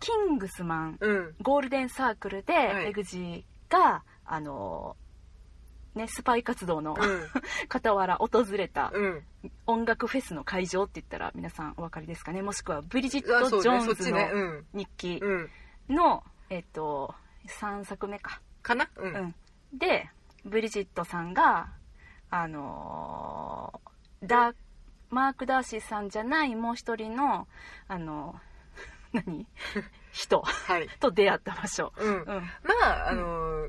キングスマン、うん。ゴールデンサークルで、はい。エグジがあのねスパイ活動のうん。*laughs* 傍ら訪れたうん。音楽フェスの会場って言ったら皆さんお分かりですかね？もしくはブリジット・ジョーンズの日記うん。の、えっと3作目か、かな？ううん。ん、でブリジットさんがあのーダーマーク・ダーシーさんじゃないもう一人のあの *laughs* 何？*laughs* 人。はい。*laughs* と出会った場所。うん。うん。まああの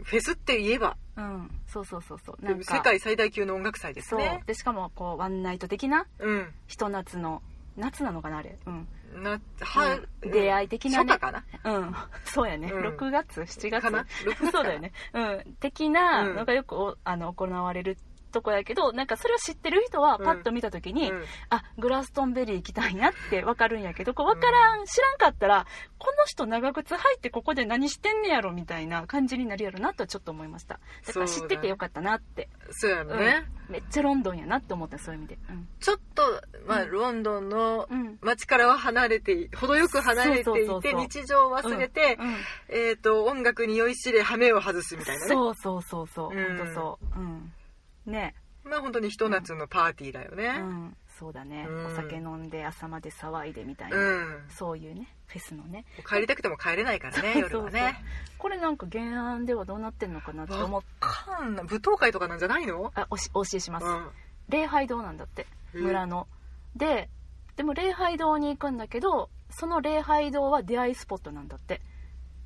フェスって言えば。うん。そうそうそうそう。なんか。世界最大級の音楽祭ですね。でしかもこうワンナイト的なうん。ひと夏の夏なのかなあれ。うん。なはうん。出会い的なね。初夏かな？うん、そうやね、うん。6月？7月？かな？6月そうだよね、うん、的なのがよくおあの行われるとこやけどなんかそれを知ってる人はパッと見た時に、うん。あグラストンベリー行きたいなって分かるんやけどこう分からん知らんかったらこの人長靴履いてここで何してんねやろみたいな感じになるやろなとちょっと思いました。だから知っててよかったなってそうやね。めっちゃロンドンやなって思ったそういう意味で。うん。ちょっとまあうん。ロンドンのうん。街からは離れて程よく離れていて日常を忘れてうん。えっと音楽に酔いしれ羽目を外すみたいなね。そうそうそうそう、うん。ほんとそう。うんね。まあ本当にひと夏のパーティーだようねん。そうだね、うん。お酒飲んで朝まで騒いでみたいな、うん。そういうねフェスのね。帰りたくても帰れないからね夜はね。これなんか原案ではどうなってんのかなって思っかんな舞踏会とかなんじゃないの？あおしお教えします、うん。礼拝堂なんだって村の。ででも礼拝堂に行くんだけどその礼拝堂は出会いスポットなんだって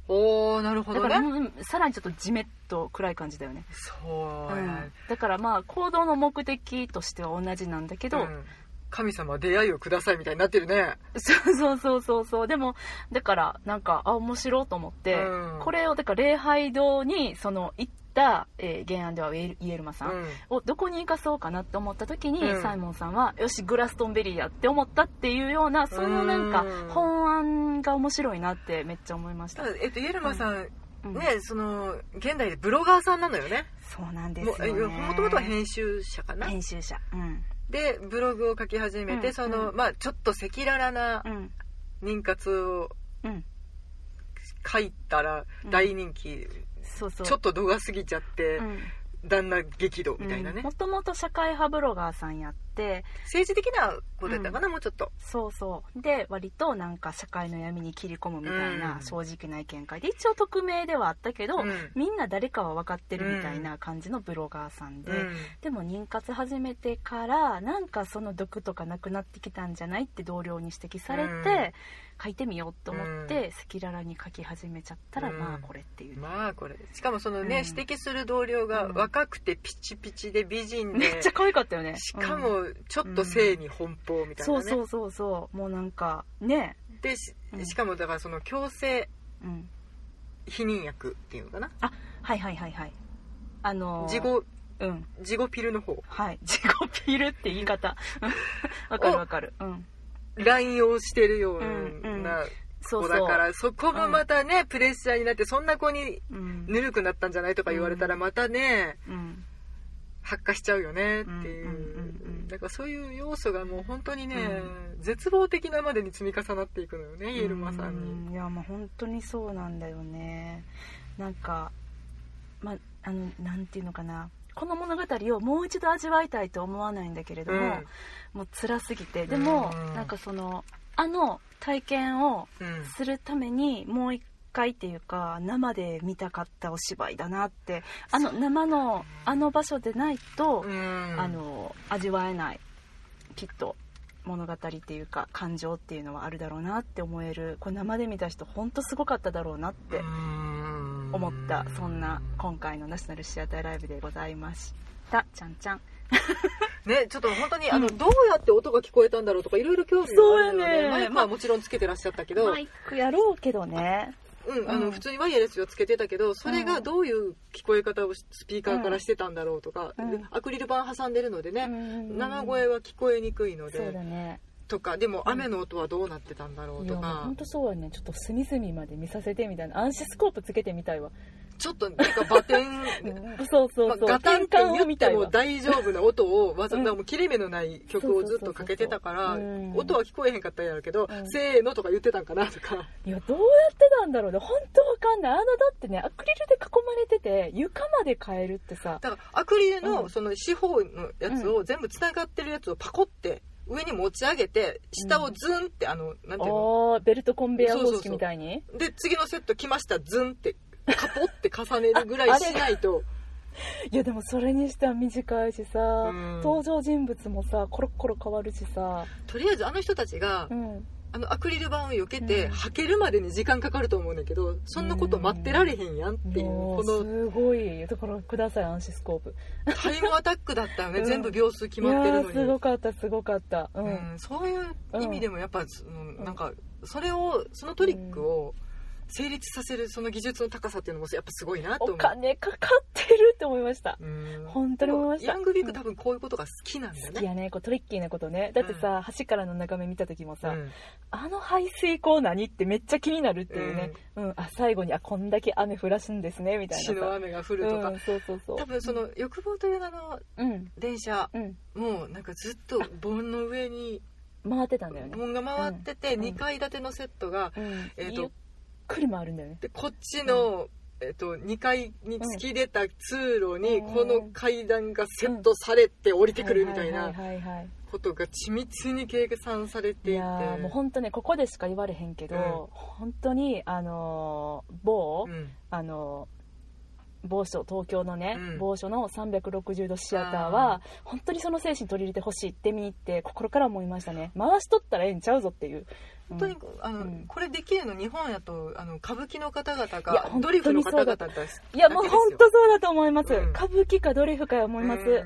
おおなるほどだから、ねうんさらにちょっとジメッと暗い感じだよね、そうや。うん、だからまあ行動の目的としては同じなんだけど、うん。神様出会いをくださいみたいになってるね。そうそうそうそうそう。でもだからなんかあ面白いと思って、うん。これをだから礼拝堂にその行った、えー原案ではイエルイエルマさん、うん。をどこに行かそうかなって思った時に、うん。サイモンさんはよしグラストンベリーやって思ったっていうようなそのなんかうん本案が面白いなってめっちゃ思いました。えっと、イエルマさん、うん。ねその現代でブロガーさんなのよね。そうなんですもよね。もともとは編集者かな。編集者。うん。でブログを書き始めて、うん。そのうん。まあちょっと赤裸々なうん。妊活をうん。書いたら大人気、そうそう。ちょっと度が過ぎちゃって、うん。旦那激怒みたいなね、もともと社会派ブロガーさんやって政治的なことやったかな、もうちょっと。そうそう。で割となんか社会の闇に切り込むみたいなうん。正直な意見会で一応匿名ではあったけど、うん。みんな誰かは分かってるみたいな感じのブロガーさんで、うん。でも妊活始めてからなんかその毒とかなくなってきたんじゃないって同僚に指摘されて、うん。書いてみようと思って赤裸々に書き始めちゃったら、うん。まあこれっていう。ね、まあこれ。しかもそのね、うん。指摘する同僚がうん。若くてピチピチで美人で、めっちゃ可愛かったよね。しかうん。もちょっと性に奔放みたいなね、そうそうそうそう。もうなんかね。でしかもだからその強制うん。避妊薬っていうのかな。あはいはいはいはい。あのー事後うん。事後ピルの方。はい。*laughs* 自己ピルって言い方。*laughs* わかるわかる。うん。乱用してるよううんうん。なそうそう。子だからそこもまたね、プレッシャーになってそんな子にうん。ぬるくなったんじゃないとか言われたらまたねうん発火しちゃうよねっていう,、うんうんうんうんだからそういう要素がもう本当にね、絶望的なまでに積み重なっていくのよねイエルマさんに。うんいやもう本当にそうなんだよね。なんかまあのなんていうのかな。この物語をもう一度味わいたいと思わないんだけれども、うん。もう辛すぎて。でも、うん。なんかそのあの体験をうん。するためにもう一回っていうか生で見たかったお芝居だなってあの生のあの場所でないと、うん。あの味わえないきっと物語っていうか感情っていうのはあるだろうなって思えるこれ生で見た人本当すごかっただろうなってうん。思ったそんな今回のナショナルシアターライブでございました。ちゃんちゃん。ねちょっと本当にあの、うん。どうやって音が聞こえたんだろうとかいろいろ興味があるのそうやね。マイクはもちろんつけてらっしゃったけど、マイクやろうけどねうん、あうん。の普通にワイヤレスをつけてたけどそれがどういう聞こえ方をスピーカーからしてたんだろうとか、うん。でアクリル板挟んでるのでね、生生声は聞こえにくいのでだね。とかでも雨の音はどうなってたんだろうとか。本、当そうやねちょっと隅々まで見させてみたいな。暗視スコープつけてみたいわちょっとなんかバテン *laughs* そうそうそう、まあ、ガタンって言っても大丈夫な音をわざわざもう切れ目のない曲をずっとかけてたから音は聞こえへんかったんやろうけど、うん、せーのとか言ってたんかなとか。いやどうやってたんだろうね。本当わかんない。あのだってねアクリルで囲まれてて床まで変えるってさ。だからアクリルのその四方のやつを全部つながってるやつをパコって上に持ち上げて下をズンって、あのなんていうの？ベルトコンベヤー方式みたいに。で次のセット来ましたズンってカポって重ねるぐらいしないと。いやでもそれにしては短いしさ、うん、登場人物もさコロコロ変わるしさ。とりあえずあの人たちが、うん、あのアクリル板を避けて、うん、履けるまでに時間かかると思うんだけどそんなこと待ってられへんやんっていう、このすごい。だからください暗視スコープ。タイムアタックだったよね、全部秒数決まってるのに。すごかったすごかった、うん。そういう意味でもやっぱ、うん、なんかそれをそのトリックを、成立させるその技術の高さっていうのもやっぱすごいなと思う。お金かかってるって思いました。本当に思いました。ヤングビッグ多分こういうことが好きなんだよね。好きやねこうトリッキーなことね。だってさ、うん、橋からの眺め見た時もさ、うん、あの排水口何ってめっちゃ気になるっていうね、うん、うん、あ最後にあこんだけ雨降らすんですねみたいな血の雨が降るとか、そうそうそう。多分その欲望という名の電車、もうなん。かずっと盆の上に回ってたん。だよね盆が回ってて、2階建てのセットが、えっ、とくり回るんだよね。でこっちの、えっと、2階に突き出た通路にこの階段がセットされて降りてくるみたいなことが緻密に計算されていて。いやもう本当ねここでしか言われへんけど、うん、本当にあの某、うん、あの某所東京のね、うん、某所の360度シアターは本当にその精神取り入れてほしいって見に行って心から思いましたね。回しとったらええんちゃうぞっていう本当に、あの、うん、これできるの日本やとあの歌舞伎の方々かドリフの方々だいやもう本当そうだと思います、うん、歌舞伎かドリフか思います、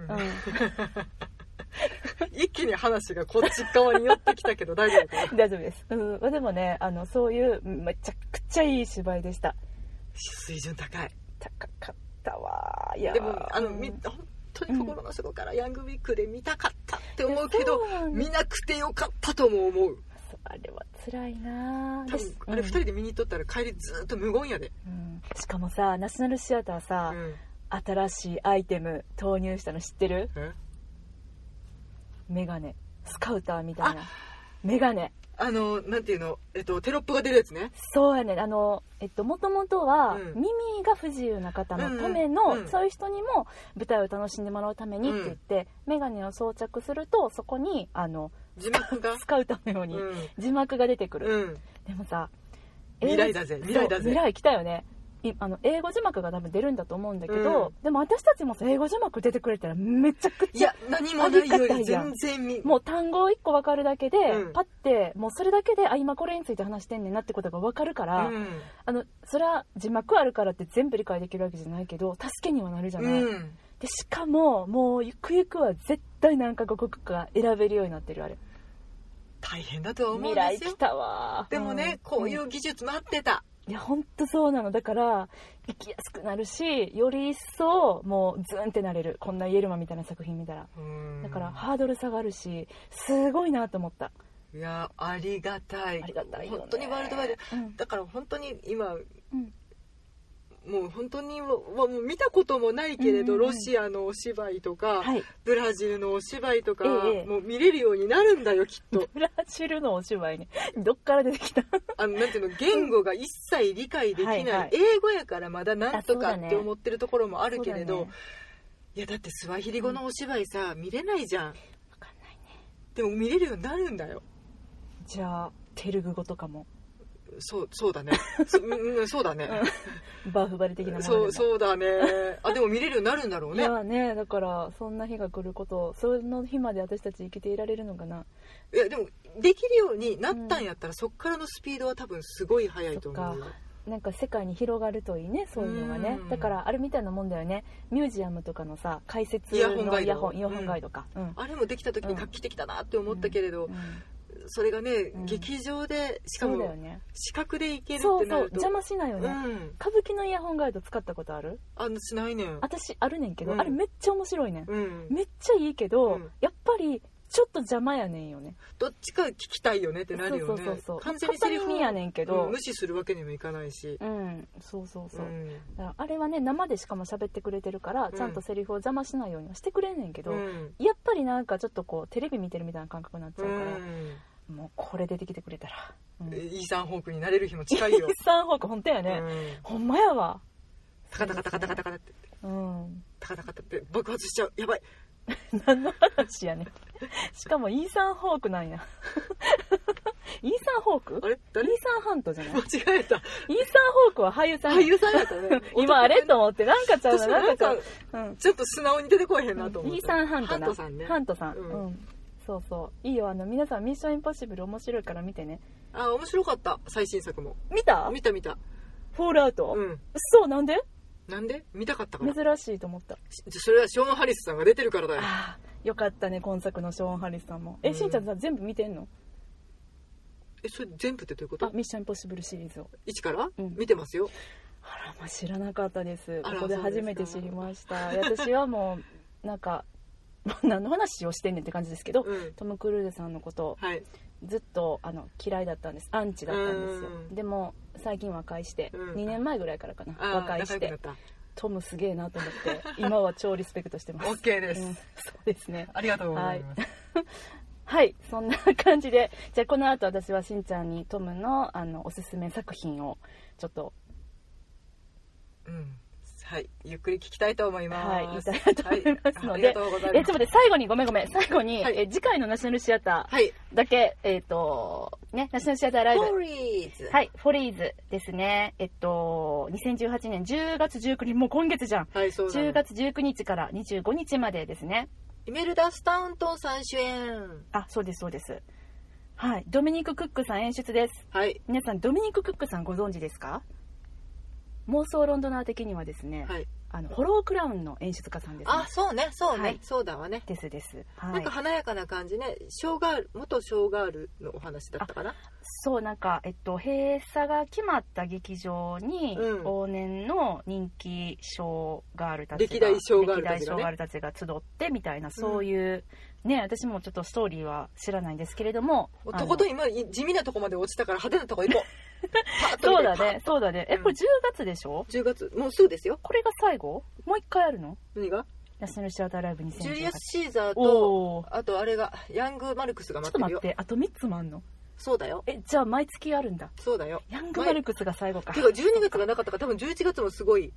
*laughs* 一気に話がこっち側に寄ってきたけど大丈夫かな？*laughs* 大丈夫です、うん、でもねあのそういうめちゃくちゃいい芝居でした。水準高い。高かったわ。いやでもあの、うん、本当に心の底からヤングウィークで見たかったって思うけど、見なくてよかったとも思うあれは辛いな多分あれ2人で見に行っとったら帰りずっと無言やで、うん、しかもさナショナルシアターさ、うん、新しいアイテム投入したの知ってる？メガネ。スカウターみたいな。メガネ。あのなんていうの、えっと、テロップが出るやつね。そうやねあのえっともともとは、耳が不自由な方のための、うんうん、そういう人にも舞台を楽しんでもらうためにって言って、眼鏡を装着するとそこにあの字幕が？スカウターのように字幕が出てくる、でもさ未来だぜ。未来だぜ。未来来たよね。あの英語字幕が多分出るんだと思うんだけど、うん、でも私たちも英語字幕出てくれたらめちゃくちゃいや何もないより全然見もう単語1個分かるだけで、うん、パッてもうそれだけであ今これについて話してんねんなってことが分かるから、うん、あのそれは字幕あるからって全部理解できるわけじゃないけど助けにはなるじゃない、でしかももうゆくゆくは絶対何カ国か選べるようになってるあれ。大変だとは思うんですよ。未来来たわ。でもね、こういう技術待ってた、いや本当そうなの。だから生きやすくなるしより一層もうズンってなれる。こんなイエルマみたいな作品見たら。だからハードル下がるしすごいなと思った。いやありがたい。ありがたい、ね、本当にワールドワイド、うん、だから本当に今、うんもう本当にもう見たこともないけれど、うんうん、ロシアのお芝居とか、はい、ブラジルのお芝居とか、ええ、もう見れるようになるんだよきっと。*laughs* ブラジルのお芝居ね。どっから出てきた？あのなんていうの言語が一切理解できない、はいはい、英語やからまだなんとかって思ってるところもあるけれど、ね、いやだってスワヒリ語のお芝居さ、うん、見れないじゃん。分かんないね。でも見れるようになるんだよ。じゃあテルグ語とかも？そうそうだね。そ,、うん、そうだね、バーフバリ的なものそうそうだね。あでも見れるようになるんだろうね。いやねだからそんな日が来ることその日まで私たち生きていられるのかな。いやでもできるようになったんやったら、うん、そっからのスピードは多分すごい速いと思うよ。なんか世界に広がるといいねそういうのがね。だからあれみたいなもんだよね。ミュージアムとかのさ解説のイヤホンイヤホンガイドか、うん、あれもできた時に画期的だなって思ったけれど、うんそれがね、うん、劇場でしかも視覚でいけるってなると。そうそう邪魔しないよね、うん、歌舞伎のイヤホンガイド使ったことある？あのしないね。ん私あるねんけど、うん、あれめっちゃ面白いねん、めっちゃいいけど、やっぱりちょっと邪魔やねんよね。どっちか聞きたいよねってなるよね。そうそうそう完全にセリフやねんけど。うん無視するわけにもいかないし。うん。そうそうそう、ん。だからあれはね生でしかも喋ってくれてるから、うん。ちゃんとセリフを邪魔しないようにはしてくれんねんけど、うん。やっぱりなんかちょっとこうテレビ見てるみたいな感覚になっちゃうから、うんもうこれ出てきてくれたら、うん、イイーサン・ホークになれる日も近いよ。ーサンホーク本当やね、うん。ほんまやわ。タカタカタカタカタカタって。うん。タカタカタって爆発しちゃう。やばい。*laughs* 何の話やねん。しかもイーサンホークなんや。*laughs* イーサンホーク？あれ？イー誰サンハントじゃない？イー間違えた。サンホークは俳優さん俳優さんやったね。*laughs* 今あれと思ってなんかちゃうななんんかちゃう、うん、ちょっと素直に出てこえへんなと思って。イーサンハントな。ハントさんね。ハントさん、ううんんそうそう。いいよ。あの皆さん「ミッションインポッシブル」面白いから見てね。あ面白かった。最新作も。見た？見た見た。フォールアウト、うん。そうなんで？なんで？見たかったから。珍しいと思った。しそれはショーン・ハリスさんが出てるからだよ。ああよかったね今作のショーン・ハリスさんも。え、うん。しんちゃんさ全部見てんの？えそれ全部ってどういうこと？あミッションインポッシブルシリーズを。一から、うん。見てますよ。あらまあ知らなかったです。あらここで初めて知りました。いや私はもうなんか *laughs* 何の話をしてんねんって感じですけど、うん。トム・クルーズさんのことはい。ずっとあの嫌いだったんです。アンチだったんですよ。うんでも最近和解して、うん。2年前ぐらいからかなあ和解して。トムすげえなと思って今は超リスペクトしてまたす OK です、うん、そうですね。ありがとうございます、はい *laughs* そんな感じでじゃあこの後私はしんちゃんにトムのあのおすすめ作品をちょっとうんはいゆっくり聞きたいと思います。はい言いたいと思いますので、はい、ありがとうございます。えちょっと待って最後にごめんごめん。最後に、はい。え次回のナショナルシアタはい。ーだけえっ、とねナショナルシアターライブ。フォリーズ。はい、フォリーズですね。えっと、2018年10月19日、もう今月じゃん。はいそうなの10月19日から25日までですね。イメルダ・スタウントンさん主演。あ、そうです、そうです。はい、ドミニク・クックさん演出です。はい。皆さん、ドミニク・クックさんご存知ですか？妄想ロンドナー的にはですね、はい。あの、ホロークラウンの演出家さんです、ね。あそうね。そうね、はい。そうだわね。ですです。はいなんか。華やかな感じね。ショーガール元ショーガールのお話だったかな？そう、なんか、えっと、閉鎖が決まった劇場に、うん。往年の人気ショーガールたちが、歴代ショーガールたちがねちが集ってみたいな、そういう、ね、私もちょっとストーリーは知らないんですけれども、とことん今地味なとこまで落ちたから派手なとこ行こう *laughs* そうだね、そうだね。え、うん。これ10月でしょ？10月？もうすぐですよ。これが最後？もう一回あるの？何が？ナショナルシアターライブ2018ジュリアス・シーザーとあとあれがヤング・マルクスがちょっ待ってるよ。と待って、あと3つもあんの？そうだよ。え、じゃあ毎月あるんだ。そうだよ。ヤングマルクスが最後か。て。か12月がなかったから多分11月もすごい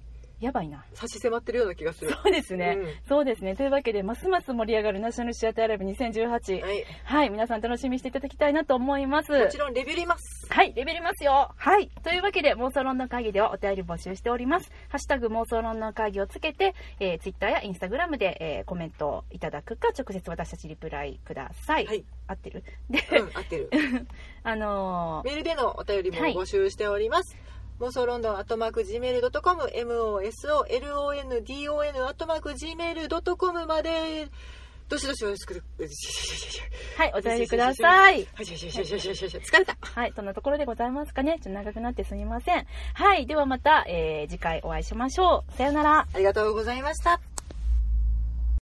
やばいな。差し迫ってるような気がするそうですね、うんそうですね。というわけで、ますます盛り上がるナショナルシアターライブ2018。はい、はい皆さん楽しみにしていただきたいなと思います。もちろんレビューりますはい、レベルいますよ。はい。というわけで、妄想ロンドン会議ではお便り募集しております。ハッシュタグ妄想ロンドン会議をつけて、えー、ツイッターやインスタグラムで、えーコメントをいただくか、直接私たちリプライください。はい合ってる？で、うん合ってる *laughs* あのーメールでのお便りも募集しております、妄想ロンドンアットマーク Gmail.com MOSOLONDON アットマーク Gmail.com までどしどしお寄せくだはい、お便りください。はい疲れたはい、そんなところでございますかね。ちょっと長くなってすみません。はい、ではまた、えー次回お会いしましょう。さよなら。ありがとうございました